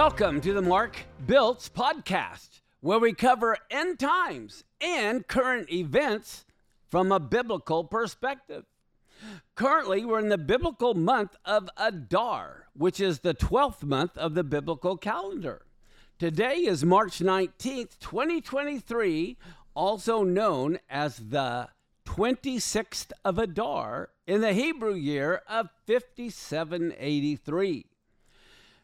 Welcome to the Mark Biltz podcast, where we cover end times and current events from a biblical perspective. Currently, we're in the biblical month of Adar, which is the 12th month of the biblical calendar. Today is March 19th, 2023, also known as the 26th of Adar in the Hebrew year of 5783.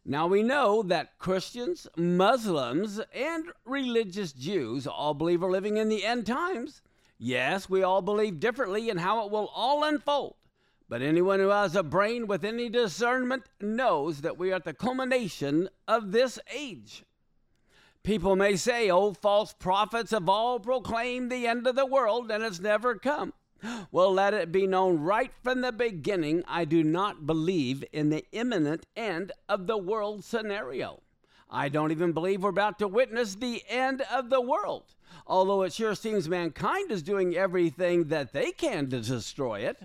Now we know that Christians, Muslims, and religious Jews all believe we're living in the end times. Yes, we all believe differently in how it will all unfold. But anyone who has a brain with any discernment knows that we are at the culmination of this age. People may say, oh, false prophets have all proclaimed the end of the world and it's never come. Well, let it be known right from the beginning I do not believe in the imminent end of the world scenario. I don't even believe we're about to witness the end of the world, although it sure seems mankind is doing everything that they can to destroy it.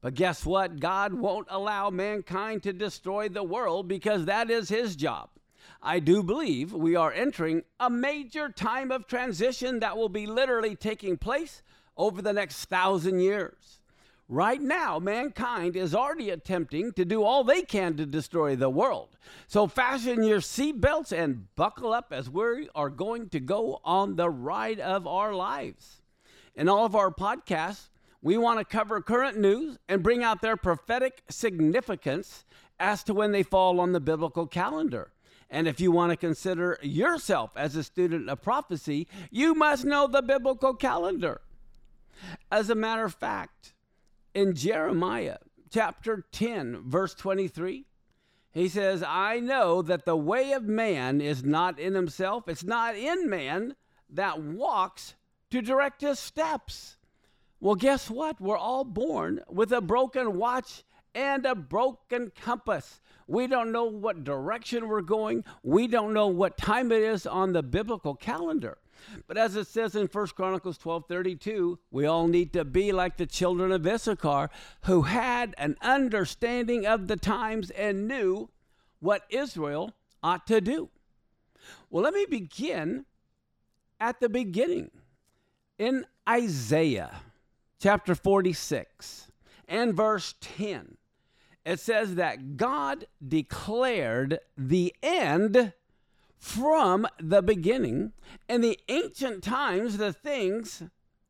But guess what? God won't allow mankind to destroy the world because that is his job. I do believe we are entering a major time of transition that will be literally taking place over the next thousand years. Right now, mankind is already attempting to do all they can to destroy the world. So fasten your seatbelts and buckle up as we are going to go on the ride of our lives. In all of our podcasts, we want to cover current news and bring out their prophetic significance as to when they fall on the biblical calendar. And if you want to consider yourself as a student of prophecy, you must know the biblical calendar. As a matter of fact, in Jeremiah chapter 10, verse 23, he says, I know that the way of man is not in himself, it's not in man that walks to direct his steps. Well, guess what? We're all born with a broken watch and a broken compass. We don't know what direction we're going. We don't know what time it is on the biblical calendar. But as it says in 1 Chronicles 12:32, we all need to be like the children of Issachar who had an understanding of the times and knew what Israel ought to do. Well, let me begin at the beginning. In Isaiah chapter 46 and verse 10, it says that God declared the end from the beginning, in the ancient times, the things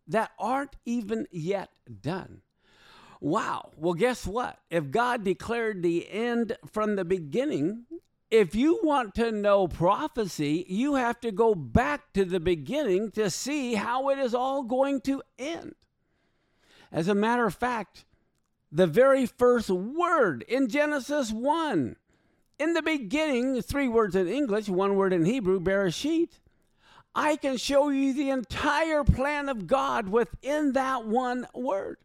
that aren't even yet done. Wow. Well, guess what? If God declared the end from the beginning, if you want to know prophecy, you have to go back to the beginning to see how it is all going to end. As a matter of fact, the very first word in Genesis 1 in the beginning, three words in English, one word in Hebrew, Bereshit. I can show you the entire plan of God within that one word.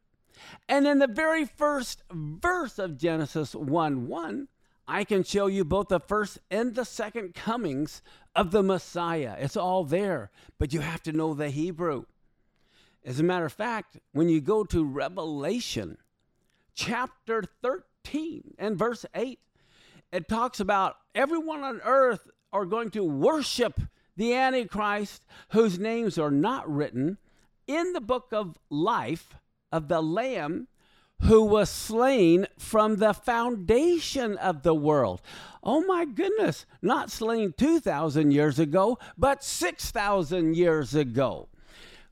And in the very first verse of Genesis 1 1, I can show you both the first and the second comings of the Messiah. It's all there, but you have to know the Hebrew. As a matter of fact, when you go to Revelation chapter 13 and verse 8, it talks about everyone on earth are going to worship the Antichrist, whose names are not written in the book of life of the Lamb who was slain from the foundation of the world. Oh my goodness, not slain 2,000 years ago, but 6,000 years ago.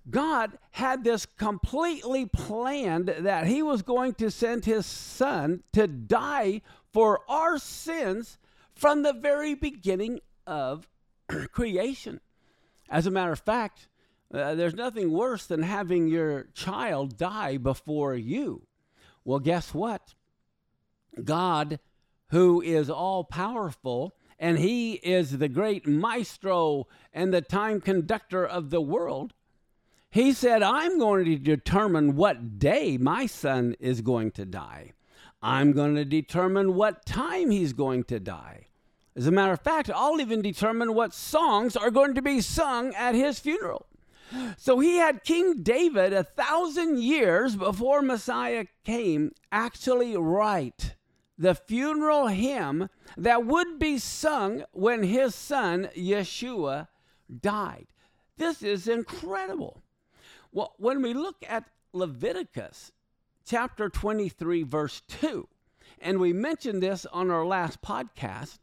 God had this completely planned that He was going to send His Son to die for our sins from the very beginning of creation. As a matter of fact, uh, there's nothing worse than having your child die before you. Well, guess what? God, who is all powerful, and He is the great maestro and the time conductor of the world, He said, I'm going to determine what day my son is going to die. I'm going to determine what time he's going to die. As a matter of fact, I'll even determine what songs are going to be sung at his funeral. So he had King David a thousand years before Messiah came actually write the funeral hymn that would be sung when his son Yeshua died. This is incredible. Well, when we look at Leviticus chapter 23, verse 2, and we mentioned this on our last podcast,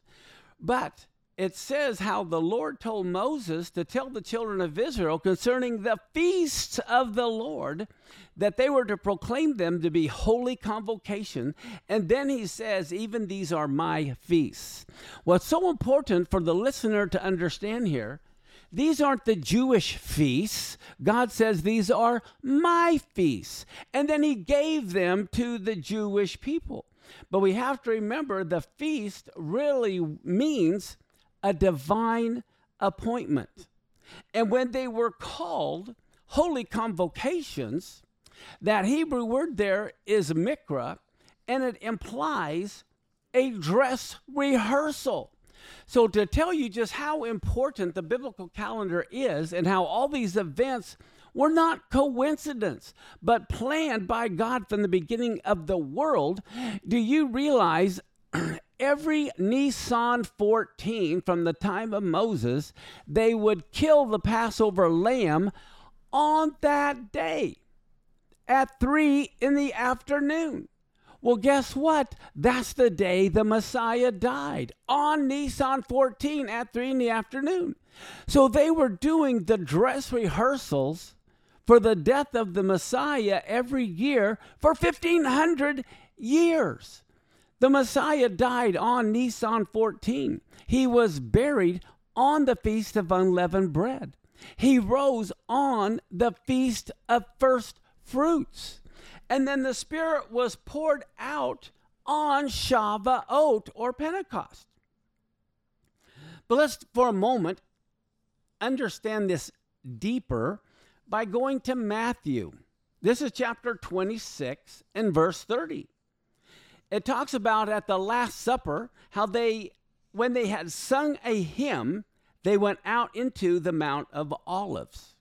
but it says how the Lord told Moses to tell the children of Israel concerning the feasts of the Lord that they were to proclaim them to be holy convocation. And then he says, even these are my feasts. What's so important for the listener to understand here these aren't the Jewish feasts. God says these are my feasts. And then he gave them to the Jewish people. But we have to remember the feast really means a divine appointment. And when they were called holy convocations, that Hebrew word there is mikra, and it implies a dress rehearsal. So, to tell you just how important the biblical calendar is and how all these events were not coincidence, but planned by God from the beginning of the world, do you realize every Nisan 14 from the time of Moses, they would kill the Passover lamb on that day at 3 in the afternoon. Well, guess what? That's the day the Messiah died on Nisan 14 at 3 in the afternoon. So they were doing the dress rehearsals for the death of the Messiah every year for 1500 years. The Messiah died on Nisan 14. He was buried on the Feast of Unleavened Bread. He rose on the Feast of First Fruits. And then the Spirit was poured out on Shavuot or Pentecost. But let's, for a moment, understand this deeper by going to Matthew. This is chapter 26 and verse 30. It talks about at the Last Supper how they, when they had sung a hymn, they went out into the Mount of Olives.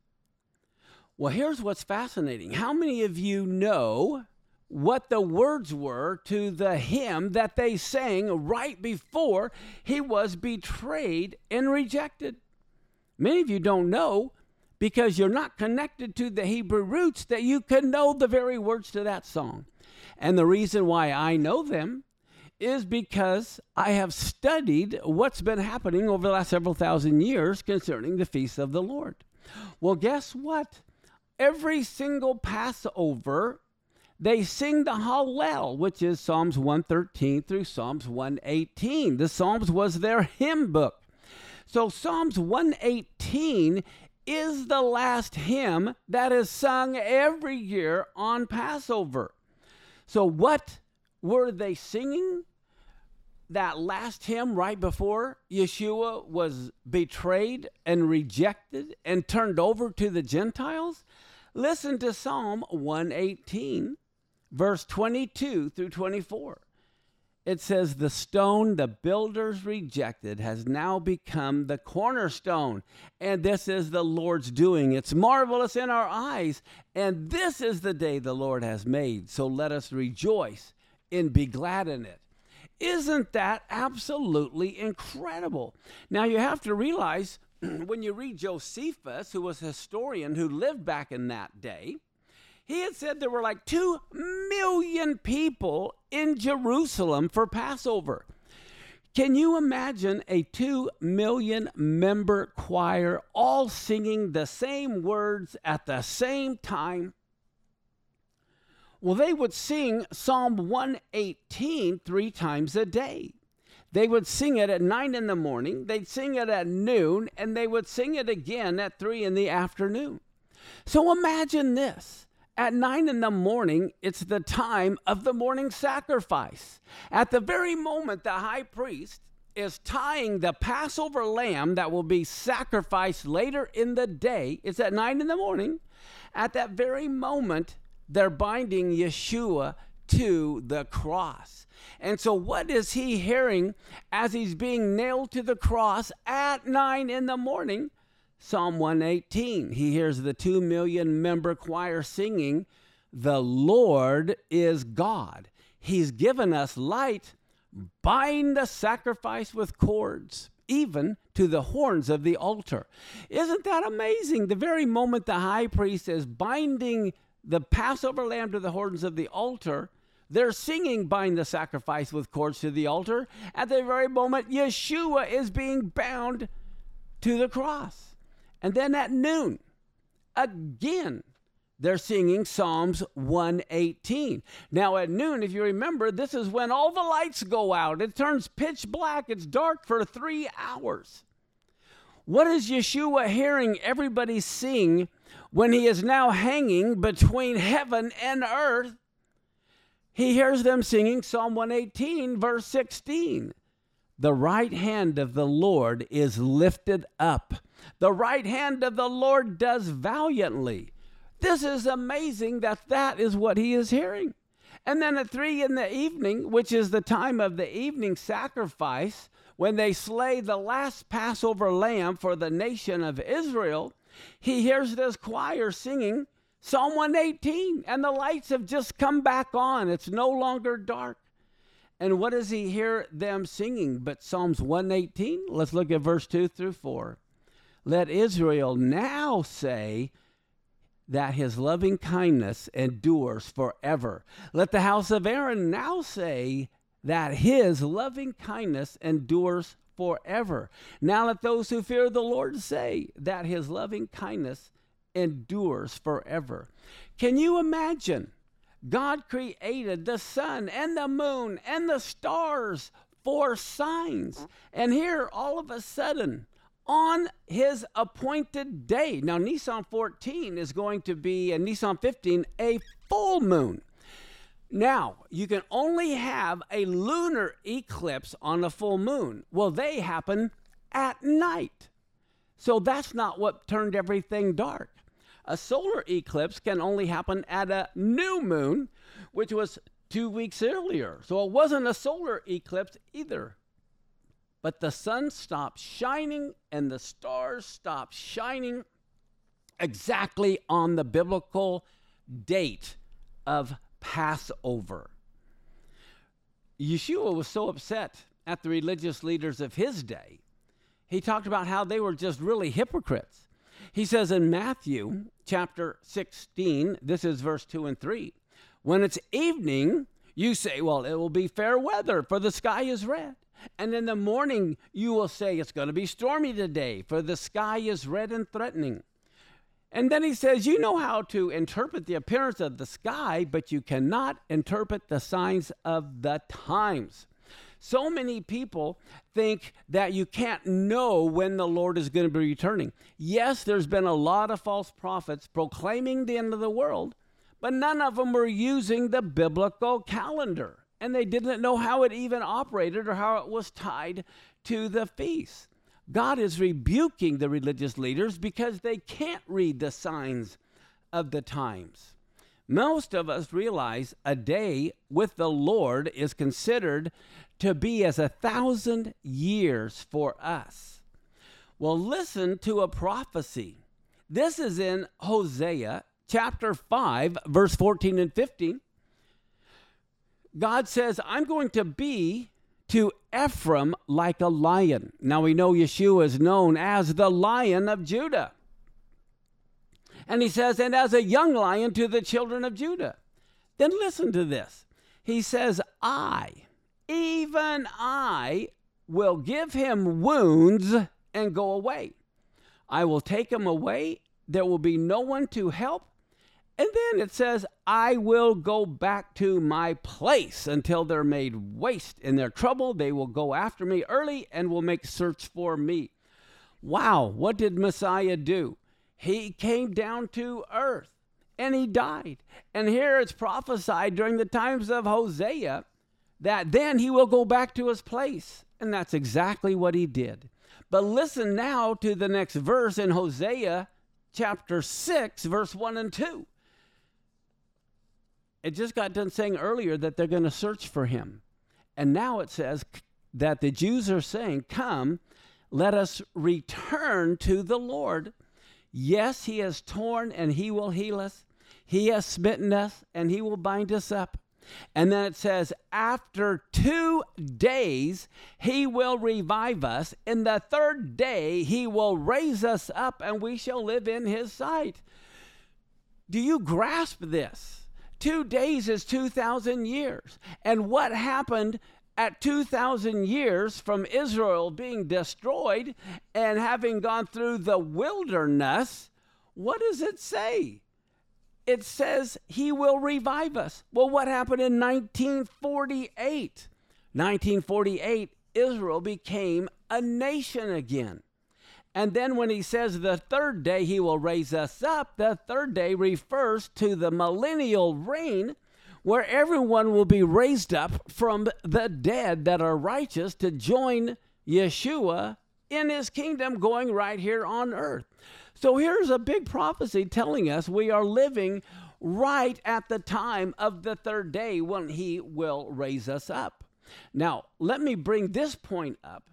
Well, here's what's fascinating. How many of you know what the words were to the hymn that they sang right before he was betrayed and rejected? Many of you don't know because you're not connected to the Hebrew roots that you can know the very words to that song. And the reason why I know them is because I have studied what's been happening over the last several thousand years concerning the feasts of the Lord. Well, guess what? Every single Passover, they sing the Hallel, which is Psalms 113 through Psalms 118. The Psalms was their hymn book. So Psalms 118 is the last hymn that is sung every year on Passover. So, what were they singing? That last hymn right before Yeshua was betrayed and rejected and turned over to the Gentiles? Listen to Psalm 118, verse 22 through 24. It says, The stone the builders rejected has now become the cornerstone, and this is the Lord's doing. It's marvelous in our eyes, and this is the day the Lord has made. So let us rejoice and be glad in it. Isn't that absolutely incredible? Now, you have to realize when you read Josephus, who was a historian who lived back in that day, he had said there were like 2 million people in Jerusalem for Passover. Can you imagine a 2 million member choir all singing the same words at the same time? Well, they would sing Psalm 118 three times a day. They would sing it at nine in the morning, they'd sing it at noon, and they would sing it again at three in the afternoon. So imagine this. At nine in the morning, it's the time of the morning sacrifice. At the very moment the high priest is tying the Passover lamb that will be sacrificed later in the day, it's at nine in the morning. At that very moment, they're binding Yeshua to the cross. And so, what is he hearing as he's being nailed to the cross at nine in the morning? Psalm 118. He hears the two million member choir singing, The Lord is God. He's given us light bind the sacrifice with cords, even to the horns of the altar. Isn't that amazing? The very moment the high priest is binding the Passover lamb to the horns of the altar, they're singing Bind the Sacrifice with Cords to the Altar. At the very moment, Yeshua is being bound to the cross. And then at noon, again, they're singing Psalms 118. Now, at noon, if you remember, this is when all the lights go out. It turns pitch black, it's dark for three hours. What is Yeshua hearing everybody sing when he is now hanging between heaven and earth? He hears them singing Psalm 118, verse 16. The right hand of the Lord is lifted up. The right hand of the Lord does valiantly. This is amazing that that is what he is hearing. And then at three in the evening, which is the time of the evening sacrifice, when they slay the last Passover lamb for the nation of Israel, he hears this choir singing Psalm 118, and the lights have just come back on. It's no longer dark. And what does he hear them singing but Psalms 118? Let's look at verse 2 through 4. Let Israel now say, that his loving kindness endures forever. Let the house of Aaron now say that his loving kindness endures forever. Now let those who fear the Lord say that his loving kindness endures forever. Can you imagine? God created the sun and the moon and the stars for signs. And here, all of a sudden, on his appointed day. Now, Nisan 14 is going to be, and Nisan 15, a full moon. Now, you can only have a lunar eclipse on a full moon. Well, they happen at night. So that's not what turned everything dark. A solar eclipse can only happen at a new moon, which was two weeks earlier. So it wasn't a solar eclipse either. But the sun stopped shining and the stars stopped shining exactly on the biblical date of Passover. Yeshua was so upset at the religious leaders of his day, he talked about how they were just really hypocrites. He says in Matthew chapter 16, this is verse 2 and 3, when it's evening, you say, Well, it will be fair weather, for the sky is red. And in the morning, you will say, It's going to be stormy today, for the sky is red and threatening. And then he says, You know how to interpret the appearance of the sky, but you cannot interpret the signs of the times. So many people think that you can't know when the Lord is going to be returning. Yes, there's been a lot of false prophets proclaiming the end of the world, but none of them were using the biblical calendar and they didn't know how it even operated or how it was tied to the feast. God is rebuking the religious leaders because they can't read the signs of the times. Most of us realize a day with the Lord is considered to be as a thousand years for us. Well, listen to a prophecy. This is in Hosea chapter 5, verse 14 and 15. God says, I'm going to be to Ephraim like a lion. Now we know Yeshua is known as the lion of Judah. And he says, and as a young lion to the children of Judah. Then listen to this. He says, I, even I, will give him wounds and go away. I will take him away. There will be no one to help and then it says, I will go back to my place until they're made waste. In their trouble, they will go after me early and will make search for me. Wow, what did Messiah do? He came down to earth and he died. And here it's prophesied during the times of Hosea that then he will go back to his place. And that's exactly what he did. But listen now to the next verse in Hosea chapter 6, verse 1 and 2 it just got done saying earlier that they're going to search for him. And now it says that the Jews are saying, Come, let us return to the Lord. Yes, he has torn and he will heal us. He has smitten us and he will bind us up. And then it says, after two days, he will revive us. In the third day, he will raise us up and we shall live in his sight. Do you grasp this? Two days is 2,000 years. And what happened at 2,000 years from Israel being destroyed and having gone through the wilderness? What does it say? it says he will revive us. Well, what happened in 1948? 1948, Israel became a nation again. And then when he says the third day he will raise us up, the third day refers to the millennial reign where everyone will be raised up from the dead that are righteous to join Yeshua in his kingdom going right here on earth. So here's a big prophecy telling us we are living right at the time of the third day when he will raise us up. Now, let me bring this point up.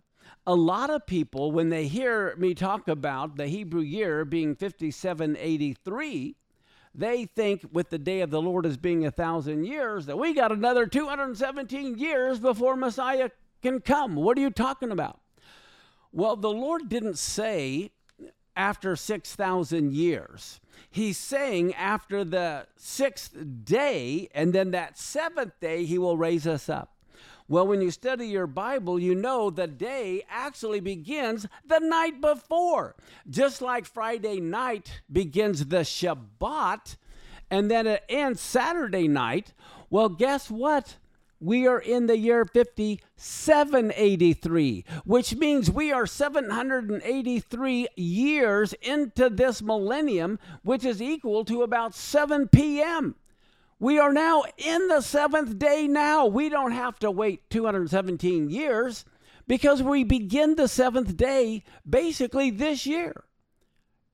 A lot of people, when they hear me talk about the Hebrew year being 5783, they think with the day of the Lord as being a thousand years that we got another 217 years before Messiah can come. What are you talking about? Well, the Lord didn't say after 6,000 years. He's saying after the sixth day, and then that seventh day, he will raise us up. Well, when you study your Bible, you know the day actually begins the night before. Just like Friday night begins the Shabbat, and then it ends Saturday night. Well, guess what? we are in the year 5783, which means we are 783 years into this millennium, which is equal to about 7 p.m. We are now in the seventh day now. We don't have to wait 217 years because we begin the seventh day basically this year.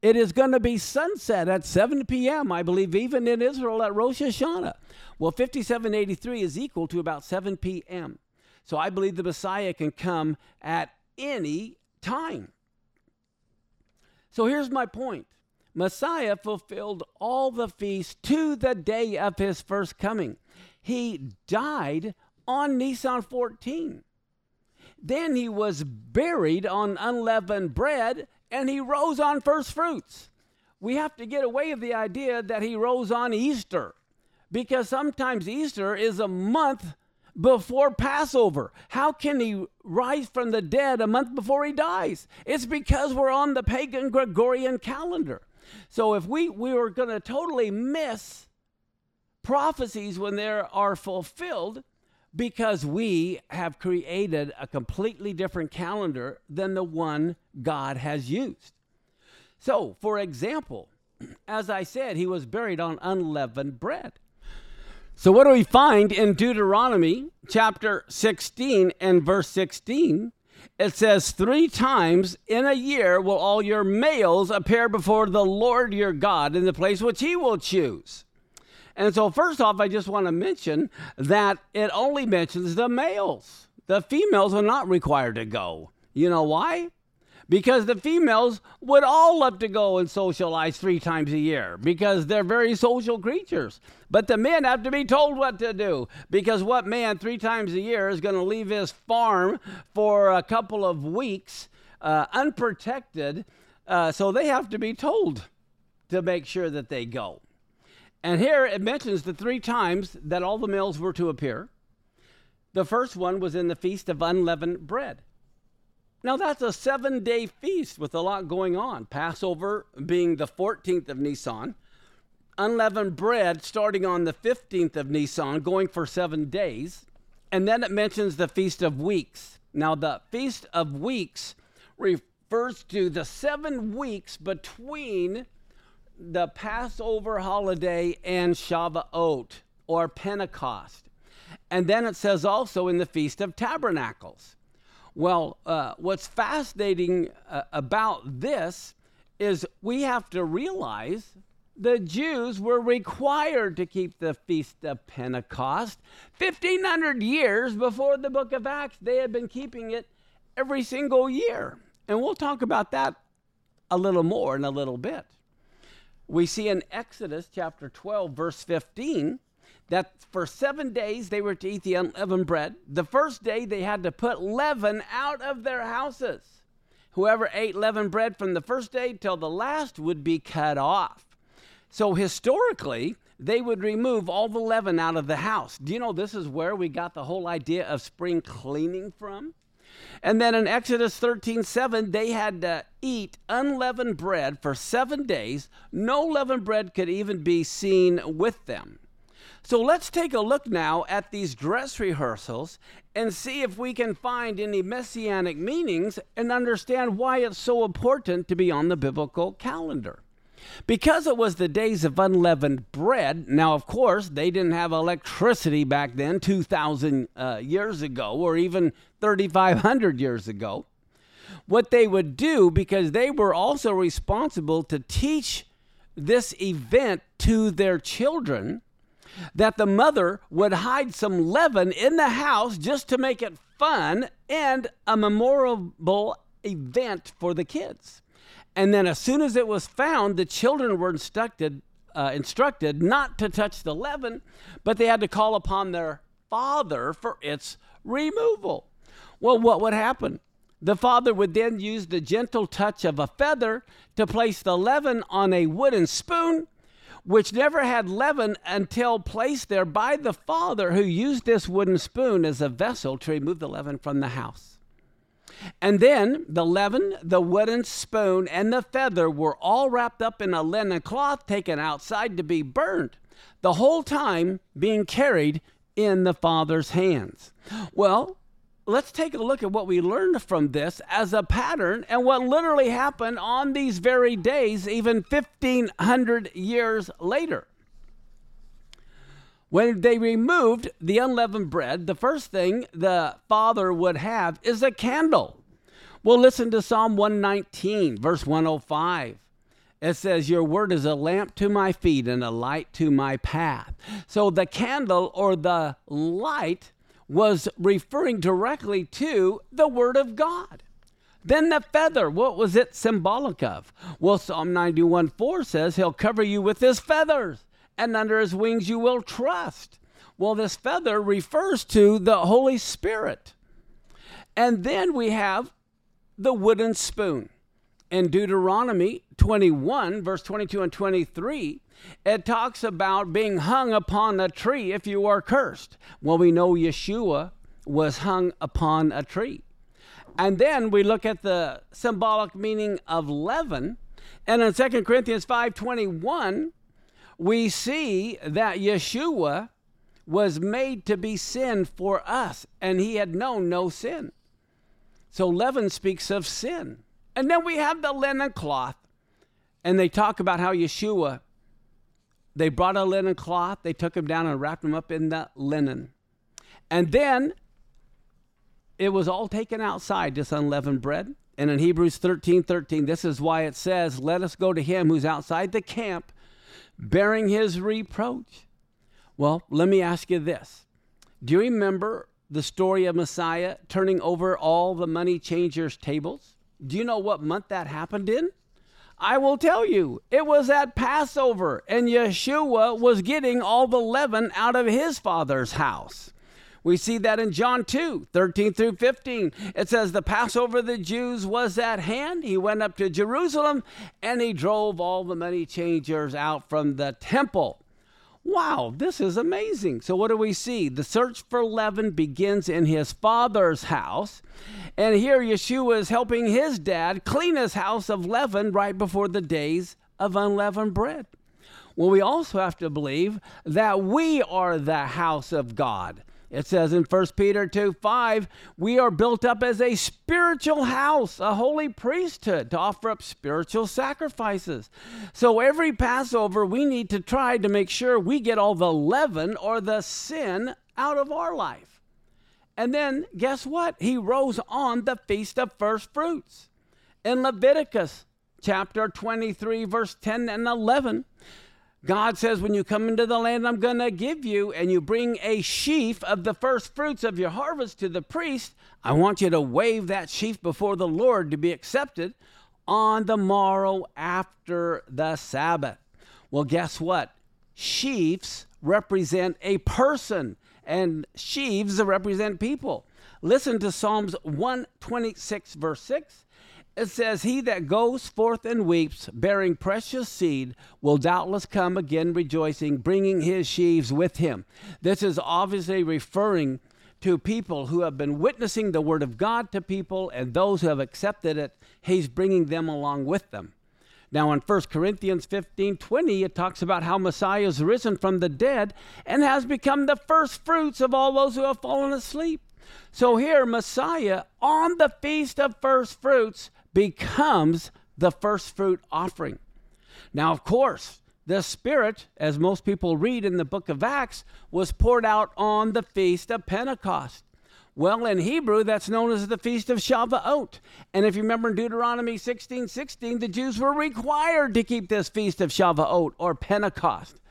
It is going to be sunset at 7 p.m., I believe, even in Israel at Rosh Hashanah. Well, 5783 is equal to about 7 p.m. So I believe the Messiah can come at any time. So here's my point Messiah fulfilled all the feasts to the day of his first coming. He died on Nisan 14. Then he was buried on unleavened bread and he rose on first fruits. We have to get away of the idea that he rose on Easter because sometimes Easter is a month before Passover. How can he rise from the dead a month before he dies? It's because we're on the pagan Gregorian calendar. So if we, we were going to totally miss prophecies when they are fulfilled, because we have created a completely different calendar than the one God has used. So, for example, as I said, he was buried on unleavened bread. So, what do we find in Deuteronomy chapter 16 and verse 16? It says, Three times in a year will all your males appear before the Lord your God in the place which he will choose. And so, first off, I just want to mention that it only mentions the males. The females are not required to go. You know why? Because the females would all love to go and socialize three times a year because they're very social creatures. But the men have to be told what to do because what man three times a year is going to leave his farm for a couple of weeks uh, unprotected? Uh, so they have to be told to make sure that they go. And here it mentions the three times that all the males were to appear. The first one was in the Feast of Unleavened Bread. Now, that's a seven day feast with a lot going on. Passover being the 14th of Nisan, unleavened bread starting on the 15th of Nisan, going for seven days. And then it mentions the Feast of Weeks. Now, the Feast of Weeks refers to the seven weeks between the Passover holiday and Shavuot or Pentecost. And then it says also in the Feast of Tabernacles. Well, uh, what's fascinating uh, about this is we have to realize the Jews were required to keep the Feast of Pentecost. 1,500 years before the book of Acts, they had been keeping it every single year. And we'll talk about that a little more in a little bit. We see in Exodus chapter 12, verse 15, that for seven days they were to eat the unleavened bread. The first day they had to put leaven out of their houses. Whoever ate leavened bread from the first day till the last would be cut off. So historically, they would remove all the leaven out of the house. Do you know this is where we got the whole idea of spring cleaning from? And then in Exodus 13 7, they had to eat unleavened bread for seven days. No leavened bread could even be seen with them. So let's take a look now at these dress rehearsals and see if we can find any messianic meanings and understand why it's so important to be on the biblical calendar. Because it was the days of unleavened bread, now, of course, they didn't have electricity back then, 2,000 uh, years ago, or even 3,500 years ago. What they would do, because they were also responsible to teach this event to their children, that the mother would hide some leaven in the house just to make it fun and a memorable event for the kids. And then, as soon as it was found, the children were instructed, uh, instructed not to touch the leaven, but they had to call upon their father for its removal. Well, what would happen? The father would then use the gentle touch of a feather to place the leaven on a wooden spoon, which never had leaven until placed there by the father, who used this wooden spoon as a vessel to remove the leaven from the house. And then the leaven, the wooden spoon, and the feather were all wrapped up in a linen cloth taken outside to be burned, the whole time being carried in the Father's hands. Well, let's take a look at what we learned from this as a pattern and what literally happened on these very days, even 1500 years later. When they removed the unleavened bread, the first thing the father would have is a candle. Well, listen to Psalm 119, verse 105. It says, Your word is a lamp to my feet and a light to my path. So the candle or the light was referring directly to the word of God. Then the feather, what was it symbolic of? Well, Psalm 91 4 says, He'll cover you with his feathers and under his wings you will trust. Well, this feather refers to the Holy Spirit. And then we have the wooden spoon. In Deuteronomy 21, verse 22 and 23, it talks about being hung upon a tree if you are cursed. Well, we know Yeshua was hung upon a tree. And then we look at the symbolic meaning of leaven. And in 2 Corinthians 5:21, we see that Yeshua was made to be sin for us, and he had known no sin. So leaven speaks of sin. And then we have the linen cloth, and they talk about how Yeshua, they brought a linen cloth, they took him down and wrapped him up in the linen. And then it was all taken outside, this unleavened bread. And in Hebrews 13 13, this is why it says, Let us go to him who's outside the camp bearing his reproach. Well, let me ask you this Do you remember the story of Messiah turning over all the money changers' tables? Do you know what month that happened in? I will tell you, it was at Passover, and Yeshua was getting all the leaven out of his father's house. We see that in John 2 13 through 15. It says, The Passover of the Jews was at hand. He went up to Jerusalem and he drove all the money changers out from the temple. Wow, this is amazing. So, what do we see? The search for leaven begins in his father's house. And here Yeshua is helping his dad clean his house of leaven right before the days of unleavened bread. Well, we also have to believe that we are the house of God. It says in 1 Peter 2 5, we are built up as a spiritual house, a holy priesthood to offer up spiritual sacrifices. So every Passover, we need to try to make sure we get all the leaven or the sin out of our life. And then guess what? He rose on the Feast of First Fruits. In Leviticus chapter 23, verse 10 and 11, God says, when you come into the land I'm going to give you, and you bring a sheaf of the first fruits of your harvest to the priest, I want you to wave that sheaf before the Lord to be accepted on the morrow after the Sabbath. Well, guess what? Sheaves represent a person, and sheaves represent people. Listen to Psalms 126, verse 6. It says, He that goes forth and weeps, bearing precious seed, will doubtless come again rejoicing, bringing his sheaves with him. This is obviously referring to people who have been witnessing the word of God to people, and those who have accepted it, he's bringing them along with them. Now, in 1 Corinthians 15 20, it talks about how Messiah is risen from the dead and has become the first fruits of all those who have fallen asleep. So, here, Messiah on the Feast of First Fruits becomes the first fruit offering. Now, of course, the Spirit, as most people read in the book of Acts, was poured out on the Feast of Pentecost. Well, in Hebrew, that's known as the Feast of Shavuot. And if you remember in Deuteronomy 16 16, the Jews were required to keep this Feast of Shavuot or Pentecost.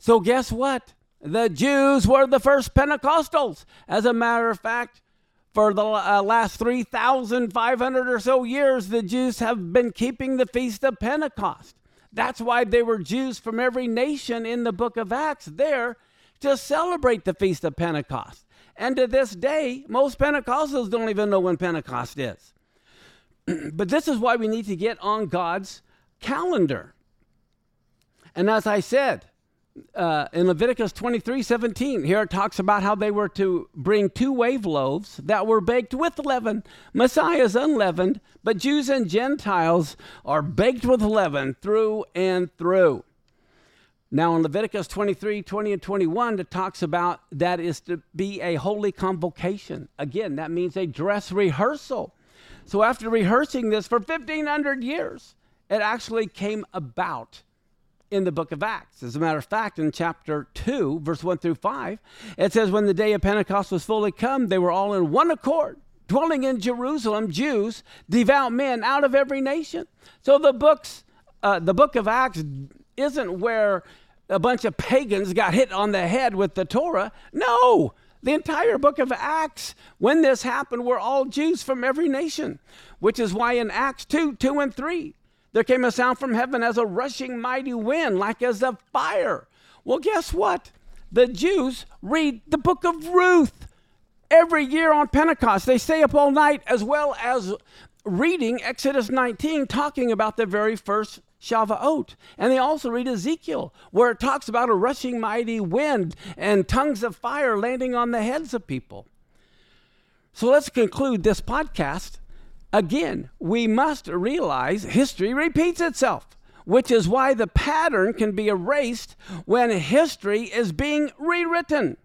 So, guess what? The Jews were the first Pentecostals. As a matter of fact, for the uh, last 3,500 or so years, the Jews have been keeping the Feast of Pentecost. That's why they were Jews from every nation in the book of Acts there to celebrate the Feast of Pentecost. And to this day, most Pentecostals don't even know when Pentecost is. but this is why we need to get on God's calendar. And as I said, uh, in Leviticus 23 17, here it talks about how they were to bring two wave loaves that were baked with leaven. Messiah is unleavened, but Jews and Gentiles are baked with leaven through and through. Now, in Leviticus 23 20 and 21, it talks about that is to be a holy convocation. Again, that means a dress rehearsal. So, after rehearsing this for 1500 years, it actually came about in the book of Acts. As a matter of fact, in chapter 2, verse 1 through 5, it says, When the day of Pentecost was fully come, they were all in one accord, dwelling in Jerusalem, Jews, devout men out of every nation. So the books, uh, the book of Acts isn't where a bunch of pagans got hit on the head with the Torah. No, the entire book of Acts, when this happened, were all Jews from every nation, which is why in Acts 2 2 and 3, there came a sound from heaven as a rushing mighty wind, like as of fire. Well, guess what? The Jews read the book of Ruth every year on Pentecost. They stay up all night as well as reading Exodus 19, talking about the very first Shavuot. And they also read Ezekiel, where it talks about a rushing mighty wind and tongues of fire landing on the heads of people. So let's conclude this podcast Again, we must realize history repeats itself, which is why the pattern can be erased when history is being rewritten.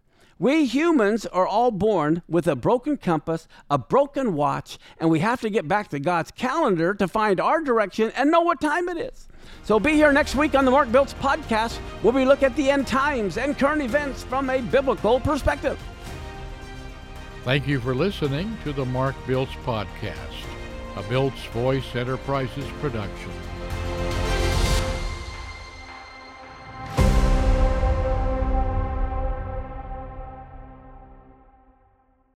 We humans are all born with a broken compass, a broken watch, and we have to get back to God's calendar to find our direction and know what time it is. So be here next week on the Mark Biltz podcast where we look at the end times and current events from a biblical perspective. Thank you for listening to the Mark Biltz podcast a Biltz Voice Enterprises production.